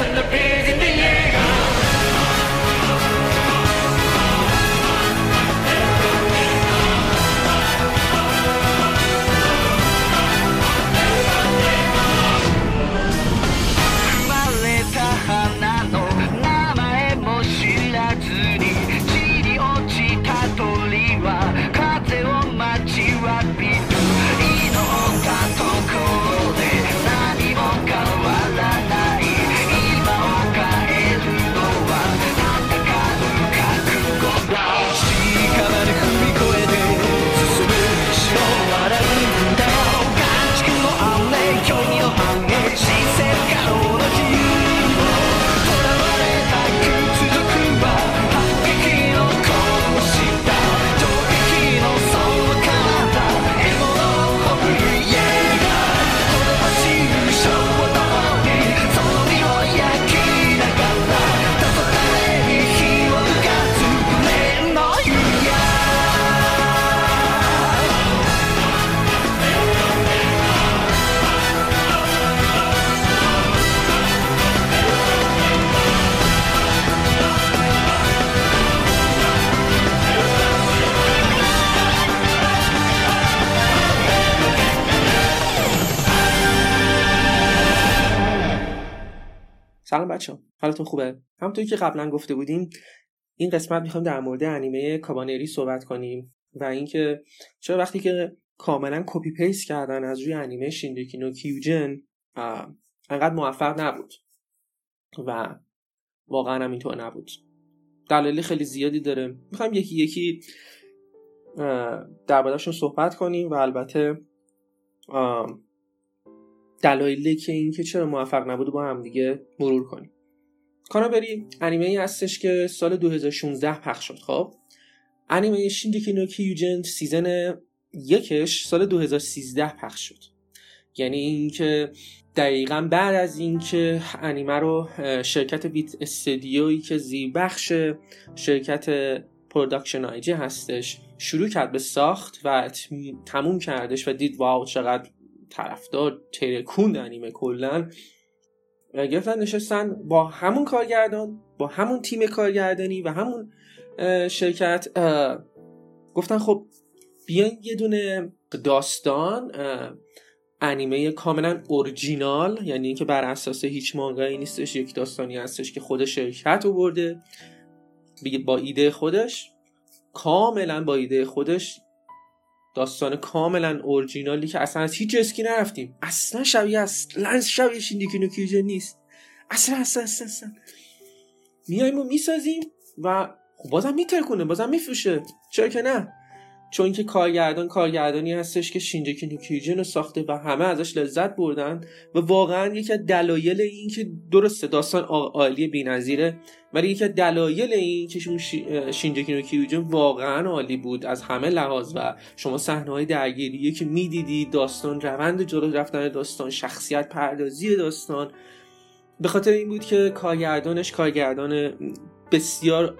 and the big سلام بچه حالتون خوبه؟ همونطوری که قبلا گفته بودیم این قسمت می‌خوایم در مورد انیمه کابانری صحبت کنیم و اینکه چرا وقتی که کاملا copy paste کردن از روی انیمه شینگکی نو کیوجین انقدر موفق نبود و واقعا هم اینطور نبود. دلایل خیلی زیادی داره. می‌خوایم یکی یکی دربارهشون صحبت کنیم و البته دلایلی که اینکه چرا موفق نبوده با هم دیگه مرور کنیم. بریم انیمه ای هستش که سال 2016 پخش شد خب؟ انیمه شینگکی نو کیوجین season یکش سال 2013 پخش شد. یعنی اینکه دقیقا بعد از اینکه انیمه رو شرکت ویت استدیویی که زیربخش شرکت Production آیجی هستش شروع کرد به ساخت و تموم کردش و دید واو چقدر طرفدار ترکوند انیمه کلا گرفتن نشستن با همون کارگردان با همون تیم کارگردانی و همون شرکت گفتن خب بیاین یه دونه داستان انیمه کاملا اورجینال یعنی اینکه بر اساس هیچ مانگایی نیستش یک داستانی هستش که خود شرکت برده با ایده خودش کاملا با ایده خودش داستان کاملا اورجینالی که اصلا از هیچ اسکی نرفتیم. اصلا شبیه اصلا شبیه شیندیکی نیست. اصلا اصلا اصلا, اصلا. میایم و می‌سازیم و خب بازم میترکونه بازم میفروشه. چرا که نه؟ چون که کارگردان کارگردانی هستش که شینجکی نوکیجن رو ساخته و همه ازش لذت بردن و واقعا یکی از دلایل این که درسته داستان عالی بی‌نظیره ولی یکی از دلایل این که شینجکی نوکیجن واقعا عالی بود از همه لحاظ و شما صحنه های درگیری که می‌دیدید داستان روند جلو رفتن داستان شخصیت پردازی داستان. به خاطر این بود که کارگردانش کارگردان بسیار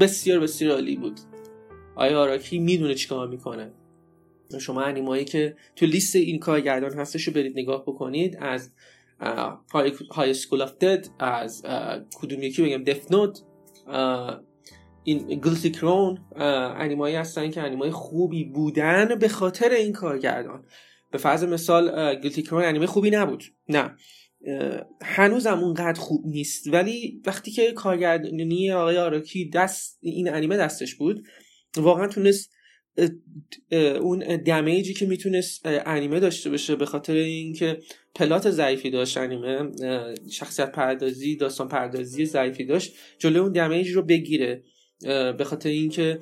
بسیار بسیار عالی بود. آیا آراکی می‌دونه چیکار می‌کنه؟ شما انیمایی که تو لیست این کارگردان هستش رو برید نگاه بکنید از Highschool of the Dead از کدوم یکی بگم؟ Death Note این Guilty Crown انیمایی هستن که انیمای خوبی بودن به خاطر این کارگردان. به فرض مثال Guilty Crown انیمه خوبی نبود. نه. هنوزم اونقدر خوب نیست. ولی وقتی که کارگردانی آقای آراکی دست این انیمه دستش بود واقعا تونست اون damage ی که می‌تونست انیمه داشته باشه به خاطر اینکه پلات ضعیفی داشت انیمه شخصیت پردازی داستان پردازی ضعیفی داشت جلوی اون دمیج رو بگیره. به خاطر اینکه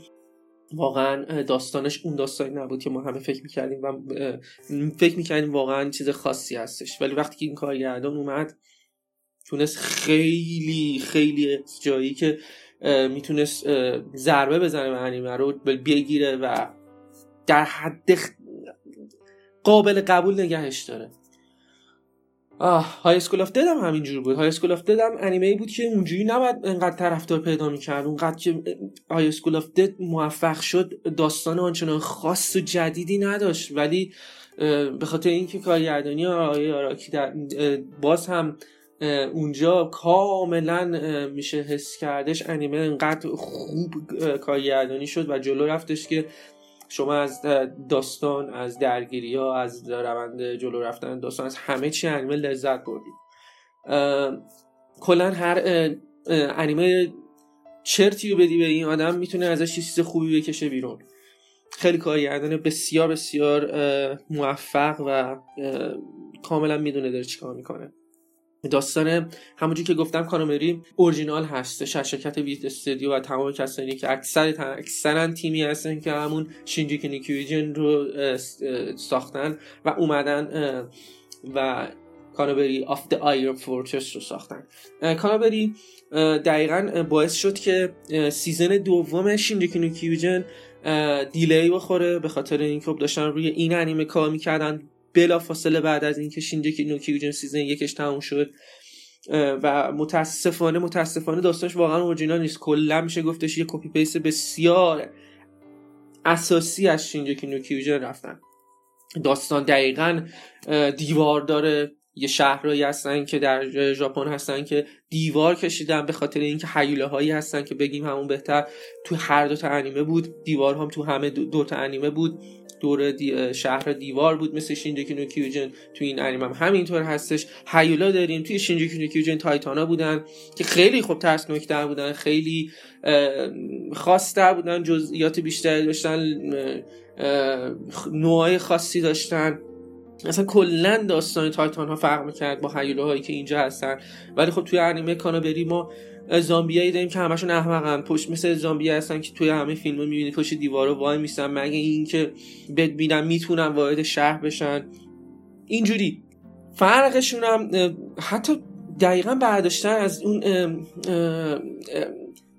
واقعا داستانش اون داستانی نبود که ما همه فکر می‌کردیم و فکر می‌کردیم واقعا چیز خاصی هستش. ولی وقتی که این کارگردان اومد تونست خیلی خیلی جایی که می‌تونست ضربه بزنه به انیمه رو بگیره و در حد قابل قبول نگهش داره. آه Highschool of هم همینجور بود. Highschool of هم انیمه ای بود که اونجوری نباید انقدر طرفدار پیدا می‌کرد. اونقدر که Highschool of موفق شد داستان آنچنان خاص و جدیدی نداشت. ولی به خاطر اینکه کارگردانی آقای آراکی در باز هم اونجا کاملا میشه حس کردش انیمه انقدر خوب کارگردانی شد و جلو رفتش که شما از داستان از درگیری ها از روند جلو رفتن داستان از همه چی انیمه لذت بردید. کلا هر انیمه چرتی رو بدی به این آدم می‌تونه ازش چیز خوبی بکشه بیرون. خیلی کارگردان بسیار بسیار موفق و کاملا می‌دونه داره چیکار می‌کنه. داستان همونجور که گفتم کانومری اورجینال هستش از شرکت ویت استودیو و تمام کسانی که اکثر اکثرا تیمی هستن که همون شینگکی نو کیوجین رو ساختن و اومدن و کابانری of the Iron Fortress رو ساختن. کابانری دقیقا باعث شد که season دوم شینگکی نو کیوجین delay ی بخوره به خاطر اینکه خب داشتن روی این انیمه کار می‌کردن. بلا فاصله بعد از اینکه شینگکی نو کیوجین season یکش تموم شد و متاسفانه متاسفانه داستانش واقعا اورجینال نیست. کلا میشه گفتش یه copy paste بسیار اساسی از شینگکی نو کیوجین رفتن. داستان دقیقا دیوار داره. یه شهرهایی هستن که در ژاپن هستن که دیوار کشیدن به خاطر اینکه هیولا هایی هستن که بگیم همون بهتر. تو هر دو تا انیمه بود. دیوار هم تو همه دو, تا انیمه بود. دور شهر دیوار بود مثل شینجکی نو کیوجن تو این انیمه هم همینطور هستش. هیولا داریم توی شینجکی نو کیوجن تایتانا بودن که خیلی خوب ترسناکتر بودن خیلی خاصتر بودن جزئیات بیشتری داشتن نوعای خاصی داشتن. اصلا کلا داستان تایتان ها فرق می‌کرد با حیوله هایی که اینجا هستن. ولی خب توی انیمه کانابری ما زامبیایی داریم که همشون احمقن. پشت مثل زامبی هستن که توی همه فیلم می‌بینی پشت دیوارو وای میستن مگه اینکه ببینن می‌تونن وارد شهر بشن. اینجوری. فرقشون هم حتی دقیقا برداشتن از اون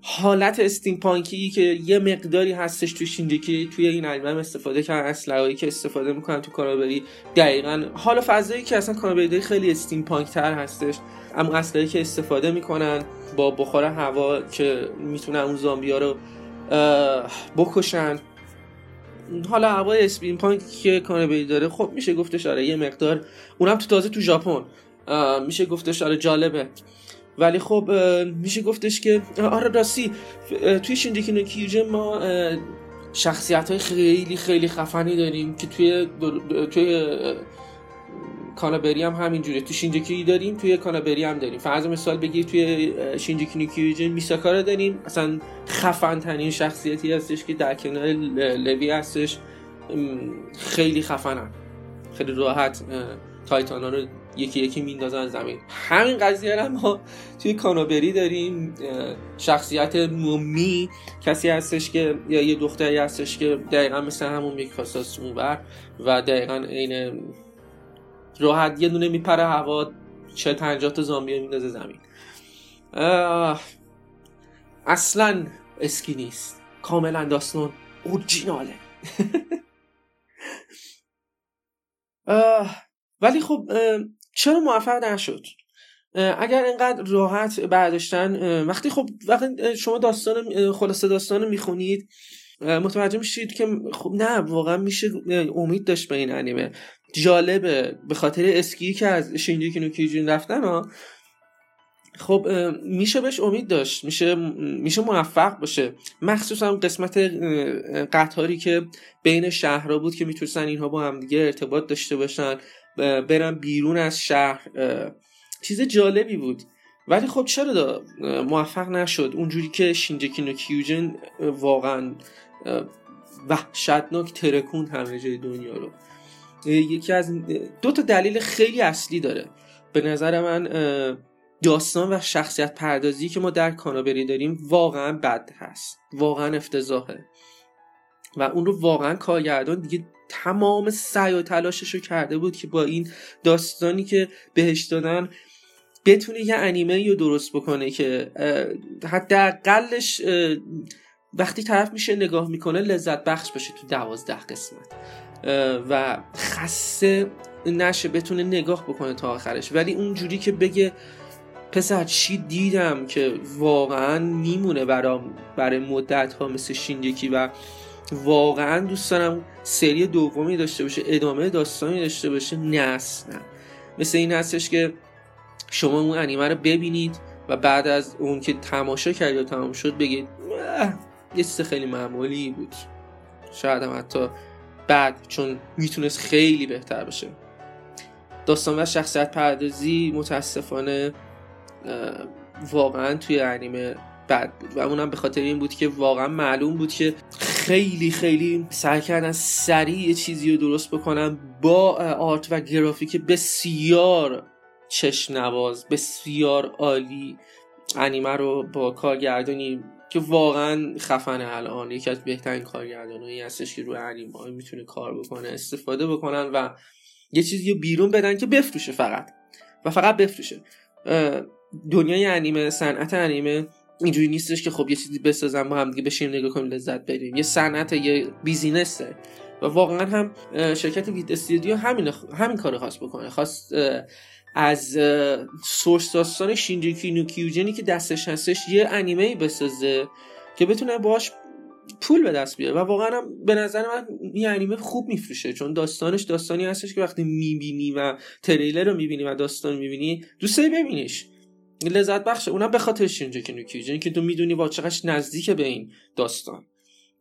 حالت استیم پانکی که یه مقداری هستش توی شینجکی توی این انیمه استفاده کردن اسلحه‌ای که استفاده می‌کنن تو کانابری دقیقا حال فضایی که اصلا کانابری خیلی استیم پانک تر هستش اما اسلحه‌ای که استفاده می‌کنن با بخار هوا که می‌تونن اون زامبیا رو بکشن. حالا هوای اسپین پانک که کانابری داره خب میشه گفتش آره یه مقدار اونم تو تازه تو ژاپن میشه گفتش آره جالبه. ولی خب میشه گفتش که آره راستی توی شینجیکی نو کیوجن ما شخصیت های خیلی خیلی خفنی داریم که توی توی کانابری هم همینجوره. تو شینجیکی داریم توی کانابری هم داریم. فرض مثال بگیر توی شینجیکی نو کیوجن میساکا داریم. اصلا خفن ترین شخصیتی هستش که در کنار لوی هستش. خیلی خفنن. خیلی راحت تایتانا رو یکی یکی میندازن زمین. همین قضیه هم ما توی کانوبری داریم. شخصیت مومی کسی هستش که یا یه دختری هستش که دقیقا مثل همون میکاساس اونور و دقیقا این راحت یه دونه میپره هوا چه تنجات زامبی میندازه زمین. اصلا اسکی نیست. کاملا داستان اورجیناله. ولی خب چرا موفق نشد؟ اگر اینقدر راحت برداشتن وقتی خب وقتی شما داستان خلاصه داستان می‌خونید متوجه میشید که خب نه واقعا میشه امید داشت به این انیمه. جالبه به خاطر اسکی که از شینجی نوکیجین رفتن ها. خب میشه بهش امید داشت میشه میشه موفق باشه. مخصوصا قسمت قطاری که بین شهرها بود که می‌تونستن اینها با هم دیگه ارتباط داشته باشن. برن بیرون از شهر چیز جالبی بود. ولی خب چرا موفق نشد؟ اونجوری که شینجکی نو کیوجن واقعا وحشتناک ترکون همه جای دنیا رو. یکی از دو تا دلیل خیلی اصلی داره. به نظر من داستان و شخصیت پردازی که ما در کانابری داریم واقعا بد هست. واقعا افتضاحه. و اون رو واقعا کارگردان دیگه تمام سعی و تلاشش رو کرده بود که با این داستانی که بهش دادن بتونه یه انیمه رو درست بکنه که حداقلش وقتی طرف میشه نگاه می‌کنه لذت بخش باشه تو دوازده قسمت. و خسته نشه بتونه نگاه بکنه تا آخرش. ولی اونجوری که بگه پسر چی دیدم که واقعا میمونه برام برای مدت ها مثل شینجکی و واقعا دوست دارم سری دومی داشته باشه ادامه داستانی داشته باشه نه. مثل این هستش که شما اون انیمه رو ببینید و بعد از اون که تماشا کرد و تمام شد بگید یه چیز خیلی معمولی بود. شاید هم حتی بعد چون می‌تونست خیلی بهتر بشه داستان و شخصیت پردازی متاسفانه واقعا توی انیمه بد بود. و اونم به خاطر این بود که واقعا معلوم بود که خیلی خیلی سعی کردن سریع چیزی رو درست بکنن با آرت و گرافیک بسیار چشم نواز بسیار عالی انیمه رو با کارگردانی که واقعا خفنه الان. یکی از بهترین کارگردانایی هستش که روی انیمه می‌تونه کار بکنه استفاده بکنن و یه چیزی رو بیرون بدن که بفروشه فقط. و فقط بفروشه. دنیای انیمه صنعت انیمه اینجوری نیستش که خب یه چیزی بسازم با هم دیگه بشیم نگاه کنیم لذت بریم. یه صنعت یه بیزینسه. و واقعا هم شرکت ویت استودیو همین همین کارو خواست بکنه. خواست از سورس داستان شینجیکی نو کیوجنی که دستش هستش یه انیمه بسازه که بتونه باش پول به دست بیاره. و واقعا به نظر من این انیمه خوب میفروشه چون داستانش داستانی هستش که وقتی می‌بینی و تریلر رو می‌بینی و داستان می‌بینی دوست داری ببینیش. لذت بخشه اونم به خاطر شینجیکی نو کیوجن که تو می‌دونی با چقدر نزدیک به این داستان.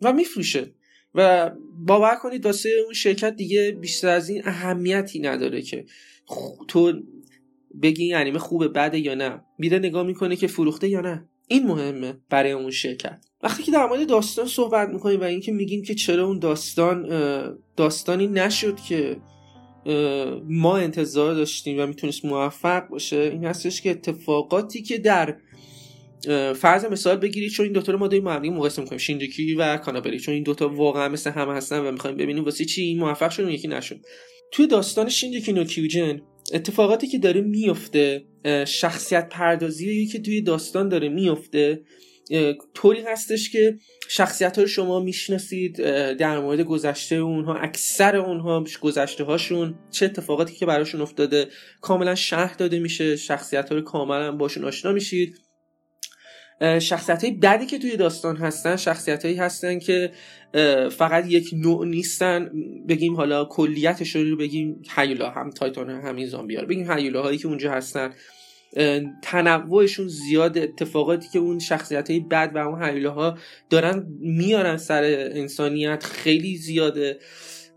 و میفروشه. و باور کنید واسه اون شرکت دیگه بیشتر از این اهمیتی نداره که تو بگی این انیمه خوبه بده یا نه. میره نگاه می‌کنه که فروخته یا نه. این مهمه برای اون شرکت. وقتی که در مورد داستان صحبت می‌کنیم و اینکه میگیم که چرا اون داستان داستانی نشد که ما انتظار داشتیم و می‌تونست موفق باشه این هستش که اتفاقاتی که در فرض مثال بگیرید چون این دوتا رو ما داریم هم مقایسه می‌کنیم شینجیکی و کانابری چون این دوتا واقعا مثل هم هستن و می‌خوایم ببینیم واسه چی این موفق شد یکی نشد. توی داستان شینجیکی نو کیوجن اتفاقاتی که داره میفته شخصیت پردازی که توی داستان داره میفته طوری هستش که شخصیت ها رو شما می‌شناسید در مورد گذشته اونها اکثر اونها گذشته هاشون چه اتفاقاتی که براشون افتاده. کاملا شهر داده میشه شخصیت ها رو کاملا باشون آشنا میشید. شخصیت های بدی که توی داستان هستن شخصیت هایی هستن که فقط یک نوع نیستن. بگیم حالا کلیتش رو بگیم هیولا هم تایتان همین زامبی ها بگیم هیولا هایی که اونجا هستن. تنوعشون زیاد اتفاقاتی که اون شخصیت های بد و اون هیولا ها دارن میارن سر انسانیت خیلی زیاده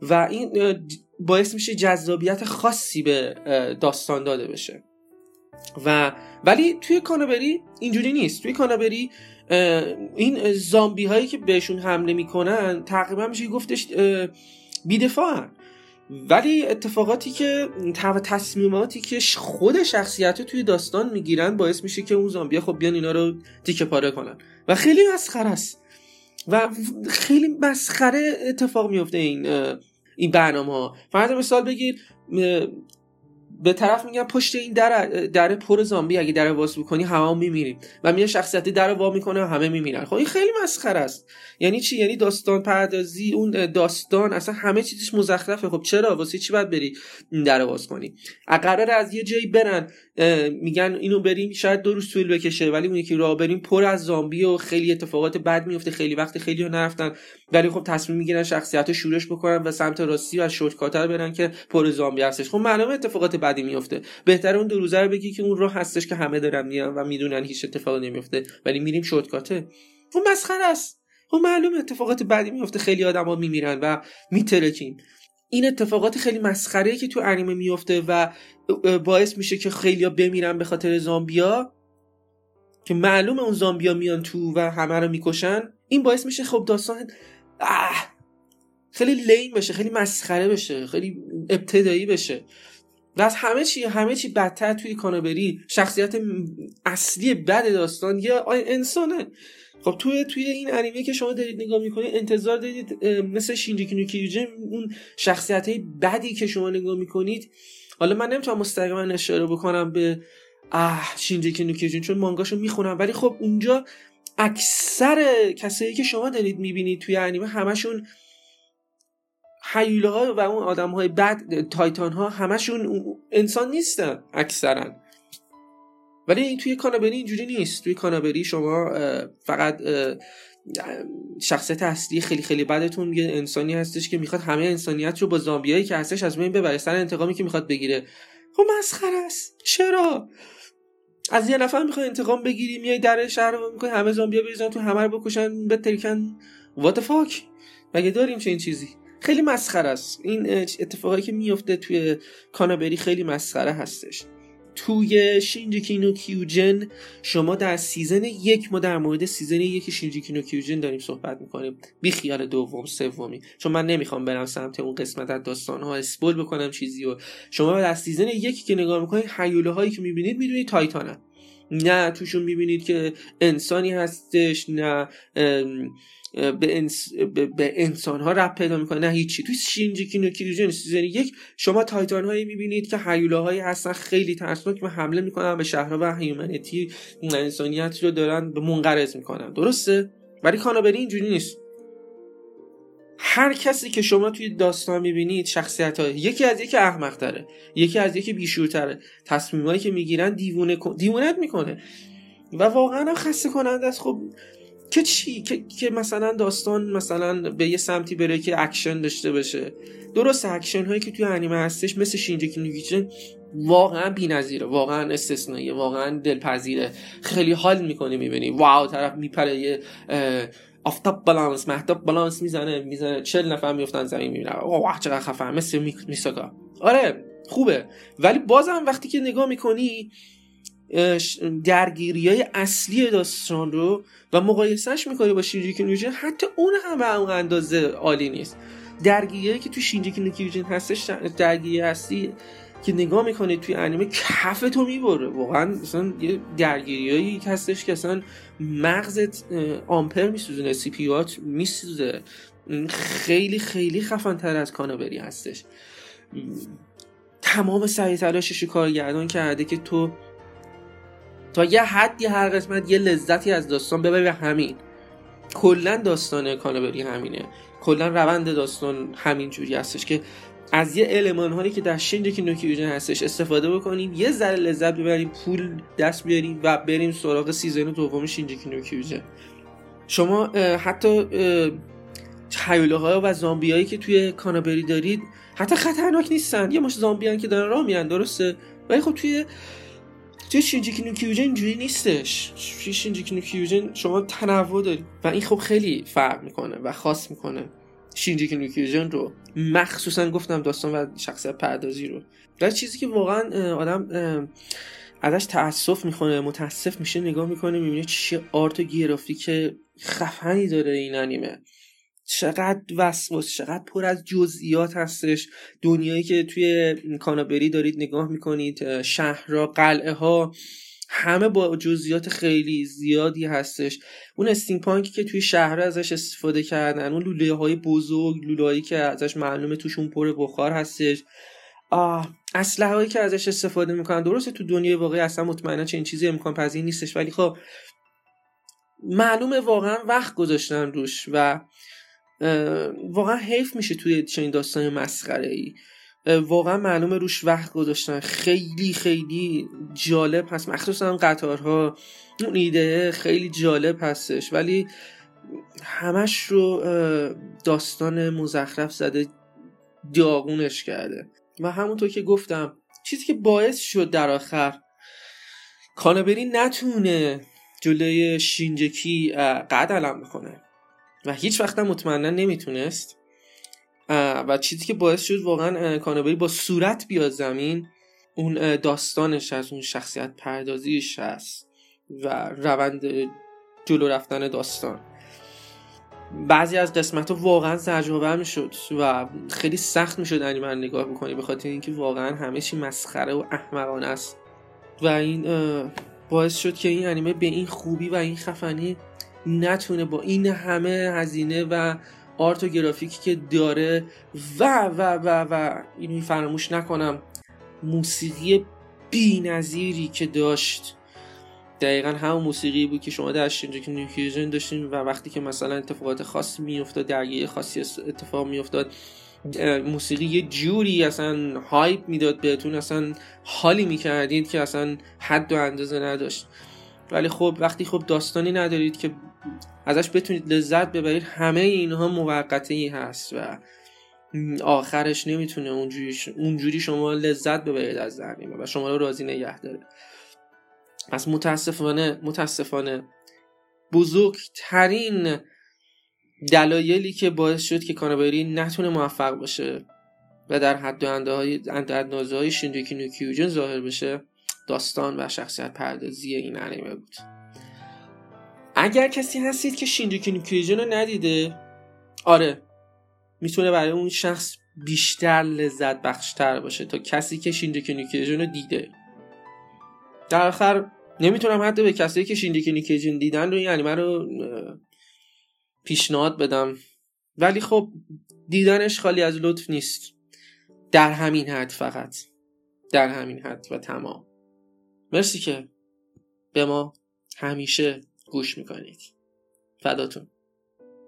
و این باعث میشه جذابیت خاصی به داستان داده بشه. و ولی توی کانابری اینجوری نیست. توی کانابری این زامبی هایی که بهشون حمله می‌کنن تقریبا میشه گفتش بیدفاعن. ولی اتفاقاتی که تصمیماتی که خود شخصیت توی داستان می‌گیرن باعث میشه که اون زامبی خب بیان اینا رو تیکه پاره کنن. و خیلی مسخره است. و خیلی مسخره اتفاق میفته این این برنامه ها فرض مثال بگیر به طرف میگم پشت این در در پر زامبی اگه در واس بکنی همه هم میمیریم. و میاد شخصیتی در وا می‌کنه و همه میمیرن. خب این خیلی مسخره است. یعنی چی؟ یعنی داستان پردازی اون داستان اصلا همه چیزش مزخرفه. خب چرا؟ واسه چی باید بری در واس کنی؟ قرار از یه جایی برن. میگن اینو بریم شاید دو روز طول بکشه ولی اون یکی راه بریم پر از زامبی و خیلی اتفاقات بد میفته خیلی وقت خیلی نرفتن. ولی خب تصمیم می‌گیرن شخصیت شورش بکنن و سمت راستی و شورتکاتر برن که پر زامبی هستش. خب معلومه اتفاقات بدی میفته. بهتر اون دو روزه رو بگی که اون راه هستش که همه دارن میان و می‌دونن هیچ اتفاقی نمیفته. ولی میریم شورتکاته. خب مسخره است. خب معلومه اتفاقات بدی میفته. خیلی آدما میمیرن و میترکیم. این اتفاقات خیلی مسخره که تو انیمه میفته و باعث میشه که خیلیا بمیرن به خاطر زامبیا. که معلومه اون زامبیا میان تو و همه رو می‌کشن. این باعث میشه خب داستان خیلی لین بشه خیلی مسخره بشه خیلی ابتدایی بشه. و از همه چی همه چی بدتر توی کانابری شخصیت اصلی بد داستان یه انسانه. خب توی توی این انیمه که شما دارید نگاه می‌کنید انتظار دارید مثل شینجیکی نو اون شخصیت های بدی که شما نگاه می‌کنید. حالا من نمی‌تونم مستقیما اشاره بکنم به اه شینجیکی نو چون مانگاشو می‌خونم. ولی خب اونجا اکثر کسایی که شما دارید می‌بینید توی انیمه همشون حیوله ها و اون آدم های بد تایتان ها همشون انسان نیستن اکثرا. ولی توی کانابری اینجوری نیست. توی کانابری شما فقط شخصیت اصلی خیلی خیلی بدتون یه انسانی هستش که می‌خواد همه انسانیت رو با زامبیایی که هستش از بین ببره سر انتقامی که می‌خواد بگیره. خب مسخره است. چرا؟ از یه نفر می‌خوای انتقام بگیری میای در شهر رو می‌کنی همه زامبیا بریزن تو همه رو بکشن به تریکن وات فاک مگه داریم چه این چیزی؟ خیلی مسخره است. این اتفاقایی که میفته توی کابانری خیلی مسخره هستش. توی شینگکی نو کیوجین شما در season یک ما در مورد season یک شینگکی نو کیوجین داریم صحبت می‌کنیم. بی خیال دوم سومی. چون من نمی‌خوام برم سمت اون قسمت از داستان ها spoil بکنم چیزی و شما در season یکی که نگاه می‌کنید هیولا هایی که می‌بینید می‌دونید titan ه. نه توشون می‌بینید که انسانی هستش نه به, انس... به, انسان ها ربط پیدا می‌کنه نه هیچی. توی شینجیکی نو کیوجن season یک شما titan هایی می‌بینید که هیولا هایی هستن خیلی ترسناک و حمله می‌کنن به شهرها و humanity انسانیت رو دارن به منقرض می‌کنن. درسته؟ ولی کابانری اینجوری نیست. هر کسی که شما توی داستان می‌بینید شخصیت های یکی از یکی احمق تره یکی از یکی بیشورتره. تصمیم که می‌گیرن دیوونه دیوونت می‌کنه. و واقعا خسته کننده است. خب که چی؟ که, که مثلا داستان مثلا به یه سمتی بره که اکشن داشته باشه. درست اکشن هایی که توی انیمه هستش مثل شینجکی نوگیچن واقعا بی‌نظیره واقعا استثنائیه واقعا دلپذیره. خیلی حال می‌کنه می‌بینی. wow طرف میپره یه آفتاب بالانس مهتاب بالانس می‌زنه می‌زنه چل نفر میفتن زمین می‌بینه wow چقدر خفن مثل میکاسا آره خوبه. ولی بازم وقتی که نگاه می‌کنی درگیری های اصلی داستان رو و مقایسهش می‌کنی با شینجیکی نوجن حتی اون هم اون اندازه عالی نیست. درگیری که تو شینجیکی نوجن هستش درگیری اصلی که نگاه می‌کنی توی انیمه کف تو می‌بره. واقعا مثلا یه درگیریایی هستش که اصلا مغزت آمپر میسوزونه سی پی میسوزه. خیلی خیلی خفن تر از کانابری هستش. تمام سعی تلاشش کارگردان کرده که تو تا یه حدی هر قسمت یه لذتی از داستان ببری همین. کلا داستان کابانری همینه. کلا روند داستان همین جوری هستش که از یه المان هایی که در که نوکیوژن هستش استفاده بکنیم یه ذره لذت ببریم پول دست بیاریم و بریم سراغ season دوم شینجکی نوکیوژن شما حتی حیوله و زامبی هایی که توی کانابری دارید حتی خطرناک نیستن. یه مش زامبی که دارن راه میان درسته؟ ولی خب توی توی شینجیکی نو کیوجن اینجوری نیستش. توی شینجیکی نو کیوجن شما تنوع دارید. و این خب خیلی فرق می‌کنه و خاص می‌کنه. شینجیکی نو کیوجن رو مخصوصا گفتم داستان و شخصیت پردازی رو. در چیزی که واقعا آدم ازش تاسف می‌کنه متاسف میشه نگاه می‌کنه می‌بینه چه آرت و گرافیک خفنی داره این انیمه. چقدر وسواس چقدر پر از جزئیات هستش. دنیایی که توی کانابری دارید نگاه می‌کنید شهرها قلعه ها همه با جزئیات خیلی زیادی هستش. اون استینگ پانکی که توی شهر ازش استفاده کردن اون لوله های بزرگ لوله هایی که ازش معلومه توشون پر بخار هستش. آه اسلحه هایی که ازش استفاده می‌کنن. درسته تو دنیای واقعی اصلا مطمئنا چه این چیزی امکان پذیر نیستش ولی خب معلومه واقعا وقت گذاشتن روش و واقعا حیف میشه توی چنین داستان مسخره ای واقعا معلومه روش وقت گذاشتن. خیلی خیلی جالب هست. مخصوصا قطارها. اون ایده خیلی جالب هستش. ولی همش رو داستان مزخرف زده داغونش کرده. و همونطور که گفتم چیزی که باعث شد در آخر کانابری نتونه جلوی شینجکی قد علم بکنه. و هیچ وقت مطمئنا نمی‌تونست. و چیزی که باعث شد واقعا کانابری با صورت بیاد زمین اون داستانش هست اون شخصیت پردازیش هست و روند جلو رفتن داستان. بعضی از قسمت ها واقعا زجرآور می‌شد و خیلی سخت می‌شد انیمه نگاه بکنی به خاطر اینکه واقعا همه چی مسخره و احمقانه است. و این باعث شد که این انیمه به این خوبی و این خفنی نتونه با این همه هزینه و art و گرافیکی که داره و و و و اینو فراموش نکنم موسیقی ای که داشت. دقیقا همون موسیقی بود که شما در شینجاکی نیوکیوژن داشتین و وقتی که مثلا اتفاقات خاصی میافتاد درگیری خاصی اتفاق میافتاد موسیقی یه جوری اصلا hype می‌داد بهتون اصلا حالی می‌کردید که اصلا حد و اندازه نداشت. ولی خب وقتی خب داستانی ندارید که ازش بتونید لذت ببرید همه اینها موقته ای هست و آخرش نمی‌تونه اونجوری, اونجوری شما لذت ببرید از انیمه و شما رو راضی نگه داره. پس متاسفانه متاسفانه بزرگترین دلایلی که باعث شد که کانابری نتونه موفق باشه و در حد و اندازه های شینجیکی نوکیوجن ظاهر بشه داستان و شخصیت پردازی این انیمه بود. اگر کسی هستید که شینجیکی نوکیوجن رو ندیده آره می‌تونه برای اون شخص بیشتر لذت بخشتر باشه تا کسی که شینجیکی نوکیوجن رو دیده. در آخر نمی‌تونم حتی به کسایی که شینجیکی نوکیوجن دیدن رو این انیمه رو پیشنهاد بدم. ولی خب دیدنش خالی از لطف نیست. در همین حد فقط. در همین حد و تمام. مرسی که به ما همیشه گوش می‌کنید. فداتون.